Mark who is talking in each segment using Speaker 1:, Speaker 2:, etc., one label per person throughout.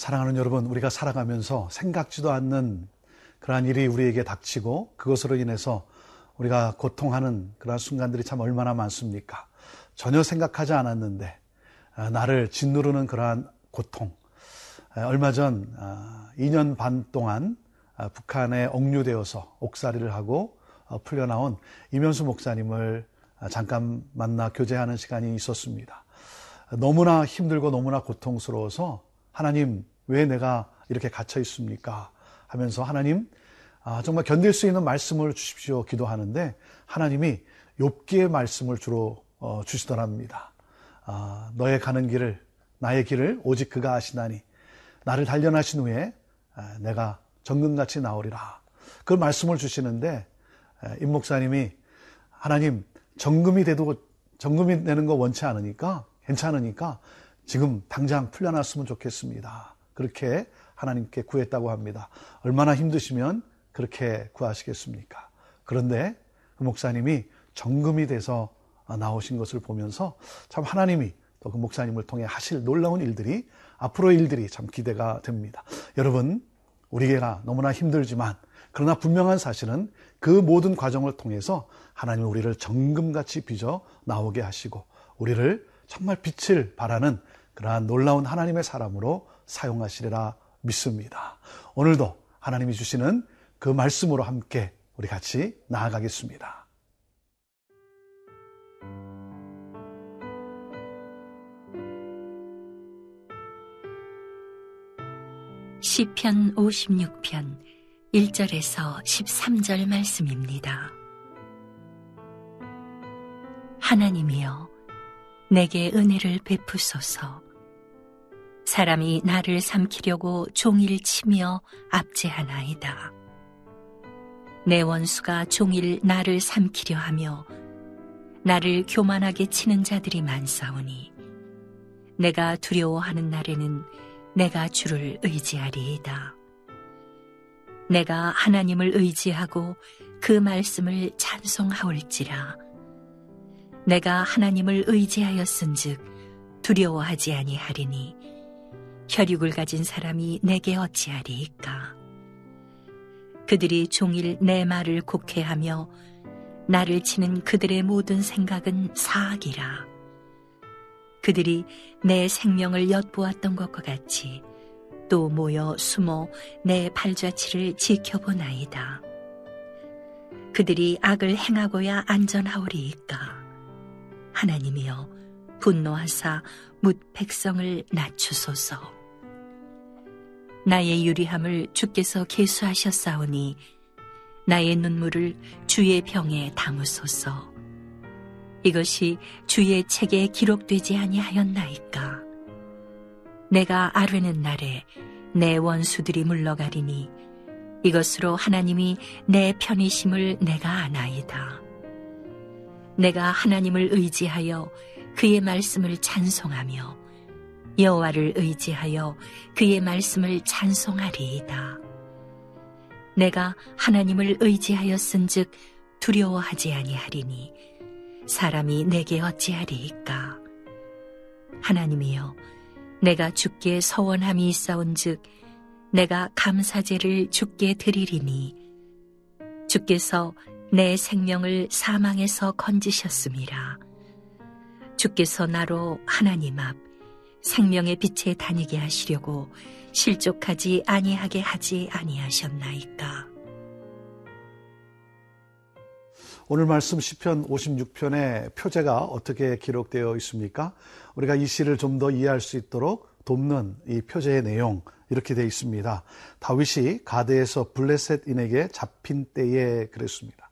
Speaker 1: 사랑하는 여러분, 우리가 살아가면서 생각지도 않는 그러한 일이 우리에게 닥치고 그것으로 인해서 우리가 고통하는 그러한 순간들이 참 얼마나 많습니까? 전혀 생각하지 않았는데 아, 나를 짓누르는 그러한 고통. 아, 얼마 전 2년 아, 반 동안 북한에 억류되어서 옥살이를 하고 어, 풀려나온 이면수 목사님을 잠깐 만나 교제하는 시간이 있었습니다. 너무나 힘들고 너무나 고통스러워서 하나님 왜 내가 이렇게 갇혀 있습니까? 하면서 하나님 아, 정말 견딜 수 있는 말씀을 주십시오 기도하는데 하나님이 욥기의 말씀을 주로 어, 주시더랍니다. 아, 너의 가는 길을 나의 길을 오직 그가 아시나니 나를 단련하신 후에 아, 내가 정금같이 나오리라. 그 말씀을 주시는데 임 목사님이 하나님 정금이 돼도 정금이 되는 거 원치 않으니까 괜찮으니까 지금 당장 풀려났으면 좋겠습니다. 그렇게 하나님께 구했다고 합니다. 얼마나 힘드시면 그렇게 구하시겠습니까? 그런데 그 목사님이 정금이 돼서 나오신 것을 보면서 참 하나님이 또 그 목사님을 통해 하실 놀라운 일들이 앞으로의 일들이 참 기대가 됩니다. 여러분, 우리가 너무나 힘들지만 그러나 분명한 사실은 그 모든 과정을 통해서 하나님 우리를 정금같이 빚어 나오게 하시고 우리를 정말 빛을 발하는 그러한 놀라운 하나님의 사람으로 사용하시리라 믿습니다. 오늘도 하나님이 주시는 그 말씀으로 함께 우리 같이 나아가겠습니다.
Speaker 2: 시편 56편 1절에서 13절 말씀입니다. 하나님이여 내게 은혜를 베푸소서 사람이 나를 삼키려고 종일 치며 압제하나이다. 내 원수가 종일 나를 삼키려 하며 나를 교만하게 치는 자들이 많사오니 내가 두려워하는 날에는 내가 주를 의지하리이다. 내가 하나님을 의지하고 그 말씀을 찬송하올지라. 내가 하나님을 의지하였은즉 두려워하지 아니하리니 혈육을 가진 사람이 내게 어찌하리이까? 그들이 종일 내 말을 곡해하며 나를 치는 그들의 모든 생각은 사악이라. 그들이 내 생명을 엿보았던 것과 같이 또 모여 숨어 내 발자취를 지켜보나이다. 그들이 악을 행하고야 안전하오리이까. 하나님이여 분노하사 묻 백성을 낮추소서. 나의 유리함을 주께서 계수하셨사오니 나의 눈물을 주의 병에 담으소서. 이것이 주의 책에 기록되지 아니하였나이까. 내가 아뢰는 날에 내 원수들이 물러가리니 이것으로 하나님이 내 편이심을 내가 아나이다. 내가 하나님을 의지하여 그의 말씀을 찬송하며 여호와를 의지하여 그의 말씀을 찬송하리이다. 내가 하나님을 의지하였은즉 두려워하지 아니하리니 사람이 내게 어찌하리이까 하나님이여 내가 주께 서원함이 있사온즉 내가 감사제를 주께 드리리니 주께서 내 생명을 사망에서 건지셨습니다. 주께서 나로 하나님 앞 생명의 빛에 다니게 하시려고 실족하지 아니하게 하지 아니하셨나이까.
Speaker 1: 오늘 말씀 시편 56편의 표제가 어떻게 기록되어 있습니까? 우리가 이 시를 좀 더 이해할 수 있도록 돕는 이 표제의 내용 이렇게 되어 있습니다. 다윗이 가드에서 블레셋인에게 잡힌 때에 그랬습니다.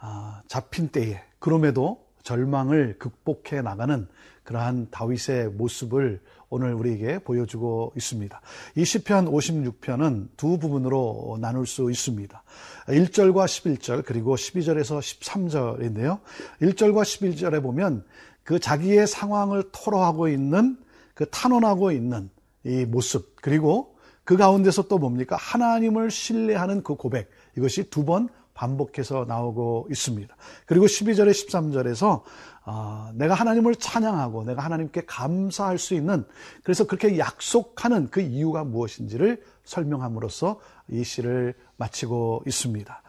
Speaker 1: 아, 잡힌 때에 그럼에도 절망을 극복해 나가는 그러한 다윗의 모습을 오늘 우리에게 보여주고 있습니다. 이 시편 56편은 두 부분으로 나눌 수 있습니다. 1절과 11절 그리고 12절에서 13절인데요. 1절과 11절에 보면 그 자기의 상황을 토로하고 있는 그 탄원하고 있는 이 모습 그리고 그 가운데서 또 뭡니까? 하나님을 신뢰하는 그 고백 이것이 두 번 반복해서 나오고 있습니다. 그리고 12절에 13절에서 어, 내가 하나님을 찬양하고 내가 하나님께 감사할 수 있는 그래서 그렇게 약속하는 그 이유가 무엇인지를 설명함으로써 이 시를 마치고 있습니다.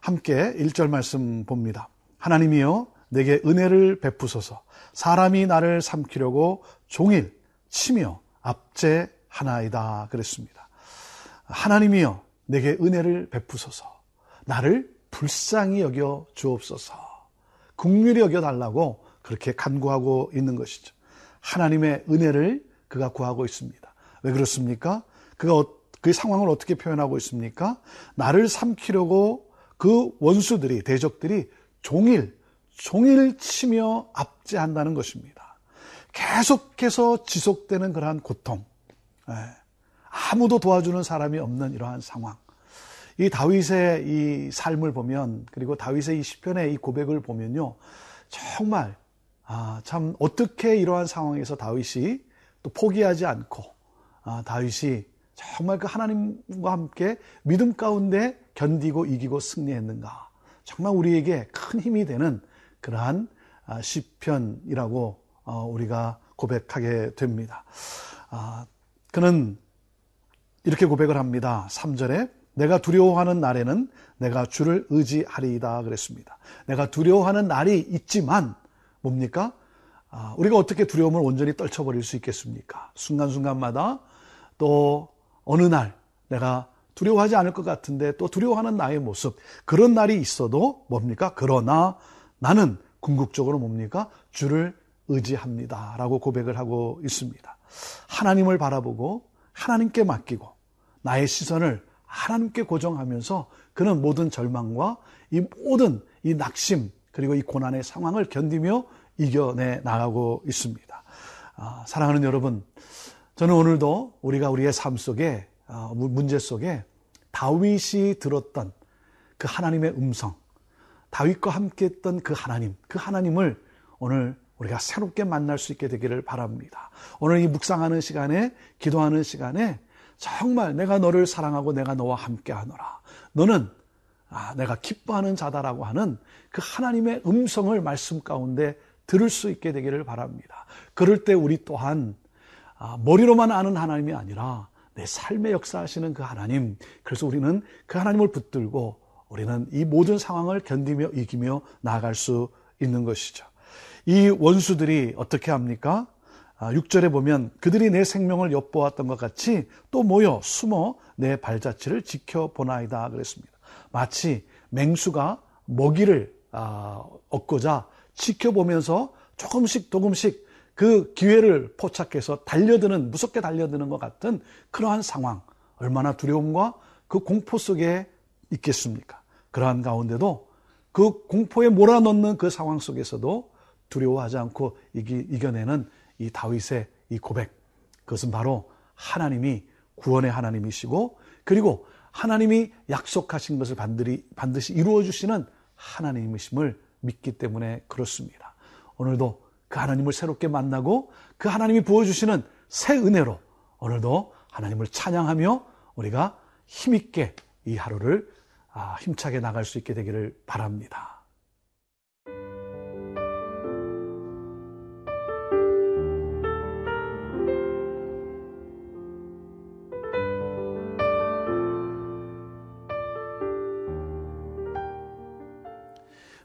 Speaker 1: 함께 1절 말씀 봅니다. 하나님이여 내게 은혜를 베푸소서 사람이 나를 삼키려고 종일 치며 압제하나이다 그랬습니다. 하나님이여 내게 은혜를 베푸소서 나를 불쌍히 여겨 주옵소서 국률이 여겨 달라고 그렇게 간구하고 있는 것이죠. 하나님의 은혜를 그가 구하고 있습니다. 왜 그렇습니까? 그가 어, 그 상황을 어떻게 표현하고 있습니까? 나를 삼키려고 그 원수들이, 대적들이 종일, 종일 치며 압제한다는 것입니다. 계속해서 지속되는 그러한 고통. 예. 아무도 도와주는 사람이 없는 이러한 상황. 이 다윗의 이 삶을 보면 그리고 다윗의 이 시편의 이 고백을 보면요. 정말 아, 참 어떻게 이러한 상황에서 다윗이 또 포기하지 않고 아, 다윗이 정말 그 하나님과 함께 믿음 가운데 견디고 이기고 승리했는가. 정말 우리에게 큰 힘이 되는 그러한 아, 시편이라고 어, 우리가 고백하게 됩니다. 아, 그는 이렇게 고백을 합니다. 3절에 내가 두려워하는 날에는 내가 주를 의지하리이다 그랬습니다. 내가 두려워하는 날이 있지만 뭡니까? 아, 우리가 어떻게 두려움을 온전히 떨쳐버릴 수 있겠습니까? 순간순간마다 또 어느 날 내가 두려워하지 않을 것 같은데 또 두려워하는 나의 모습 그런 날이 있어도 뭡니까? 그러나 나는 궁극적으로 뭡니까? 주를 의지합니다. 라고 고백을 하고 있습니다. 하나님을 바라보고 하나님께 맡기고 나의 시선을 하나님께 고정하면서 그는 모든 절망과 이 모든 이 낙심 그리고 이 고난의 상황을 견디며 이겨내 나가고 있습니다. 아, 사랑하는 여러분, 저는 오늘도 우리가 우리의 삶 속에 아, 문제 속에 다윗이 들었던 그 하나님의 음성, 다윗과 함께했던 그 하나님, 그 하나님을 오늘 우리가 새롭게 만날 수 있게 되기를 바랍니다. 오늘 이 묵상하는 시간에, 기도하는 시간에 정말 내가 너를 사랑하고 내가 너와 함께 하노라. 너는 아, 내가 기뻐하는 자다라고 하는 그 하나님의 음성을 말씀 가운데 들을 수 있게 되기를 바랍니다. 그럴 때 우리 또한 아, 머리로만 아는 하나님이 아니라 내 삶의 역사하시는 그 하나님. 그래서 우리는 그 하나님을 붙들고 우리는 이 모든 상황을 견디며 이기며 나아갈 수 있는 것이죠. 이 원수들이 어떻게 합니까? 6절에 아, 보면 그들이 내 생명을 엿보았던 것 같이 또 모여 숨어 내 발자취를 지켜보나이다 그랬습니다. 마치 맹수가 먹이를 아, 얻고자 지켜보면서 조금씩 조금씩 그 기회를 포착해서 달려드는 무섭게 달려드는 것 같은 그러한 상황 얼마나 두려움과 그 공포 속에 있겠습니까? 그러한 가운데도 그 공포에 몰아넣는 그 상황 속에서도 두려워하지 않고 이기, 이겨내는 이 다윗의 이 고백 그것은 바로 하나님이 구원의 하나님이시고 그리고 하나님이 약속하신 것을 반드시, 반드시 이루어 주시는 하나님이심을 믿기 때문에 그렇습니다. 오늘도 그 하나님을 새롭게 만나고 그 하나님이 부어 주시는 새 은혜로 오늘도 하나님을 찬양하며 우리가 힘있게 이 하루를 아, 힘차게 나갈 수 있게 되기를 바랍니다.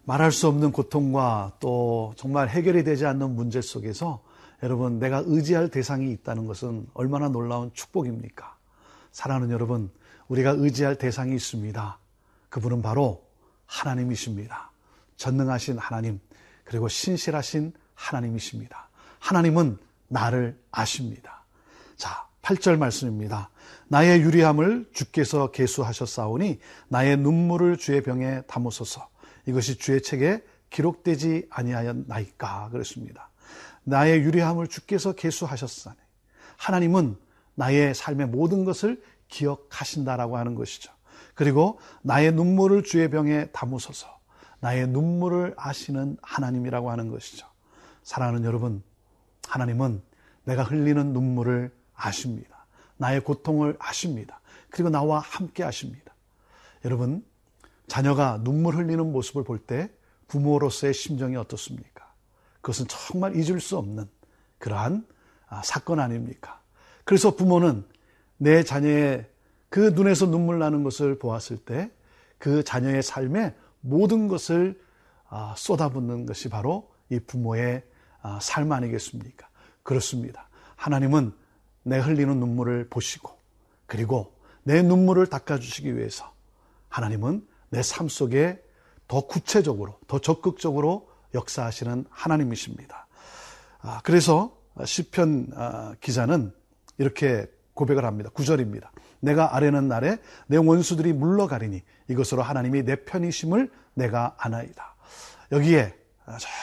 Speaker 1: 말할 수 없는 고통과 또 정말 해결이 되지 않는 문제 속에서 여러분 내가 의지할 대상이 있다는 것은 얼마나 놀라운 축복입니까? 사랑하는 여러분, 우리가 의지할 대상이 있습니다. 그분은 바로 하나님이십니다. 전능하신 하나님, 그리고 신실하신 하나님이십니다. 하나님은 나를 아십니다. 자, 8절 말씀입니다. 나의 유리함을 주께서 계수하셨사오니 나의 눈물을 주의 병에 담으소서. 이것이 주의 책에 기록되지 아니하였나이까 그랬습니다. 나의 유리함을 주께서 계수하셨사니 하나님은 나의 삶의 모든 것을 기억하신다라고 하는 것이죠. 그리고 나의 눈물을 주의 병에 담으소서 나의 눈물을 아시는 하나님이라고 하는 것이죠. 사랑하는 여러분, 하나님은 내가 흘리는 눈물을 아십니다. 나의 고통을 아십니다. 그리고 나와 함께 하십니다. 여러분, 자녀가 눈물 흘리는 모습을 볼 때 부모로서의 심정이 어떻습니까? 그것은 정말 잊을 수 없는 그러한 아, 사건 아닙니까? 그래서 부모는 내 자녀의 그 눈에서 눈물 나는 것을 보았을 때 그 자녀의 삶에 모든 것을 아, 쏟아붓는 것이 바로 이 부모의 아, 삶 아니겠습니까? 그렇습니다. 하나님은 내 흘리는 눈물을 보시고 그리고 내 눈물을 닦아주시기 위해서 하나님은 내 삶 속에 더 구체적으로, 더 적극적으로 역사하시는 하나님이십니다. 아, 그래서 시편 기자는 이렇게 고백을 합니다. 9절입니다. 내가 아래는 날에 내 원수들이 물러가리니 이것으로 하나님이 내 편이심을 내가 아나이다. 여기에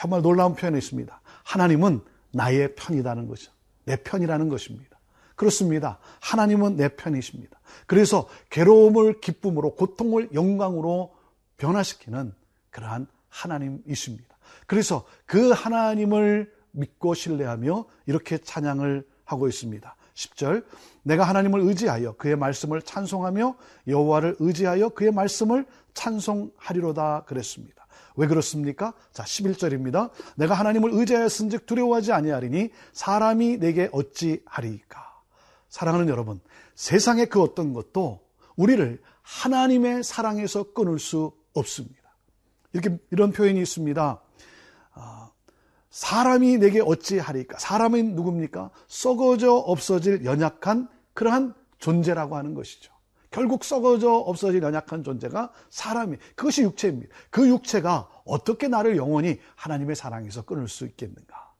Speaker 1: 정말 놀라운 표현이 있습니다. 하나님은 나의 편이라는 거죠. 내 편이라는 것입니다. 그렇습니다. 하나님은 내 편이십니다. 그래서 괴로움을 기쁨으로, 고통을 영광으로 변화시키는 그러한 하나님이십니다. 그래서 그 하나님을 믿고 신뢰하며 이렇게 찬양을 하고 있습니다. 10절 내가 하나님을 의지하여 그의 말씀을 찬송하며 여호와를 의지하여 그의 말씀을 찬송하리로다 그랬습니다. 왜 그렇습니까? 자, 11절입니다. 내가 하나님을 의지하였은즉 두려워하지 아니하리니 사람이 내게 어찌하리까? 사랑하는 여러분, 세상의 그 어떤 것도 우리를 하나님의 사랑에서 끊을 수 없습니다. 이렇게 이런 표현이 있습니다. 아, 사람이 내게 어찌하리까? 사람은 누굽니까? 썩어져 없어질 연약한 그러한 존재라고 하는 것이죠. 결국 썩어져 없어질 연약한 존재가 사람이 그것이 육체입니다. 그 육체가 어떻게 나를 영원히 하나님의 사랑에서 끊을 수 있겠는가?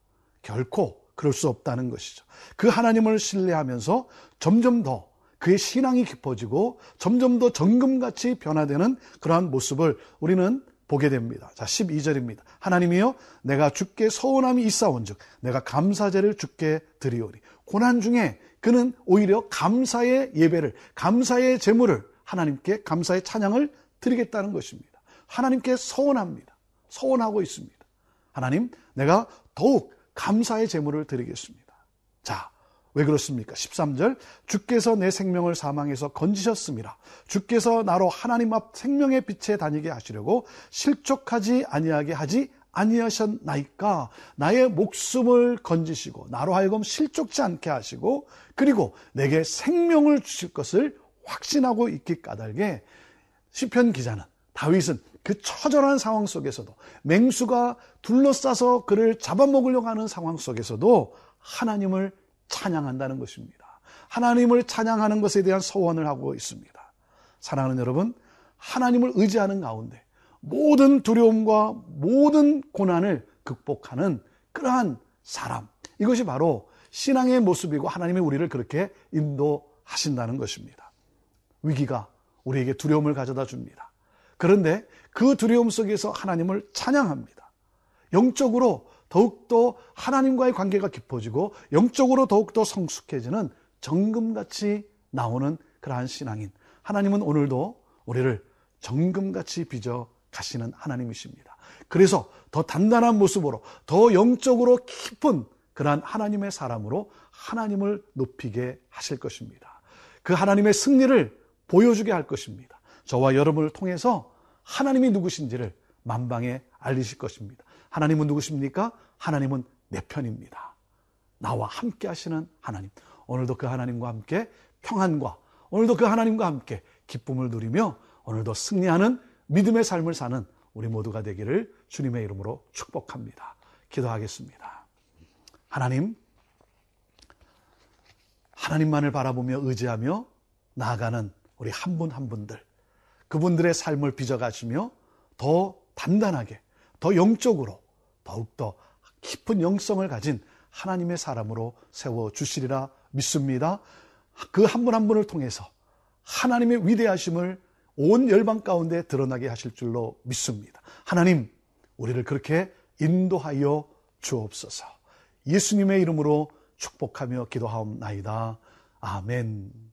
Speaker 1: 결코 그럴 수 없다는 것이죠. 그 하나님을 신뢰하면서 점점 더 그의 신앙이 깊어지고 점점 더 정금같이 변화되는 그러한 모습을 우리는 보게 됩니다. 자, 12절입니다. 하나님이여 내가 주께 서운함이 있사온즉 내가 감사제를 주께 드리오리. 고난 중에 그는 오히려 감사의 예배를 감사의 제물을 하나님께 감사의 찬양을 드리겠다는 것입니다. 하나님께 서운합니다. 서운하고 있습니다. 하나님, 내가 더욱 감사의 제물을 드리겠습니다. 자, 왜 그렇습니까? 13절 주께서 내 생명을 사망해서 건지셨습니다. 주께서 나로 하나님 앞 생명의 빛에 다니게 하시려고 실족하지 아니하게 하지 아니하셨나이까 나의 목숨을 건지시고 나로 하여금 실족지 않게 하시고 그리고 내게 생명을 주실 것을 확신하고 있기 까닭에 시편 기자는 다윗은 그 처절한 상황 속에서도 맹수가 둘러싸서 그를 잡아먹으려고 하는 상황 속에서도 하나님을 찬양한다는 것입니다. 하나님을 찬양하는 것에 대한 서원을 하고 있습니다. 사랑하는 여러분, 하나님을 의지하는 가운데 모든 두려움과 모든 고난을 극복하는 그러한 사람. 이것이 바로 신앙의 모습이고 하나님의 우리를 그렇게 인도하신다는 것입니다. 위기가 우리에게 두려움을 가져다 줍니다. 그런데 그 두려움 속에서 하나님을 찬양합니다. 영적으로 더욱더 하나님과의 관계가 깊어지고 영적으로 더욱더 성숙해지는 정금같이 나오는 그러한 신앙인. 하나님은 오늘도 우리를 정금같이 빚어 가시는 하나님이십니다. 그래서 더 단단한 모습으로 더 영적으로 깊은 그러한 하나님의 사람으로 하나님을 높이게 하실 것입니다. 그 하나님의 승리를 보여주게 할 것입니다. 저와 여러분을 통해서 하나님이 누구신지를 만방에 알리실 것입니다. 하나님은 누구십니까? 하나님은 내 편입니다. 나와 함께 하시는 하나님. 오늘도 그 하나님과 함께 평안과 오늘도 그 하나님과 함께 기쁨을 누리며 오늘도 승리하는 믿음의 삶을 사는 우리 모두가 되기를 주님의 이름으로 축복합니다. 기도하겠습니다. 하나님, 하나님만을 바라보며 의지하며 나아가는 우리 한 분한 분들, 그분들의 삶을 빚어가시며 더 단단하게, 더 영적으로 더욱더 깊은 영성을 가진 하나님의 사람으로 세워 주시리라 믿습니다. 그 한분한 분을 통해서 하나님의 위대하심을 온 열방 가운데 드러나게 하실 줄로 믿습니다. 하나님, 우리를 그렇게 인도하여 주옵소서. 예수님의 이름으로 축복하며 기도하옵나이다. 아멘.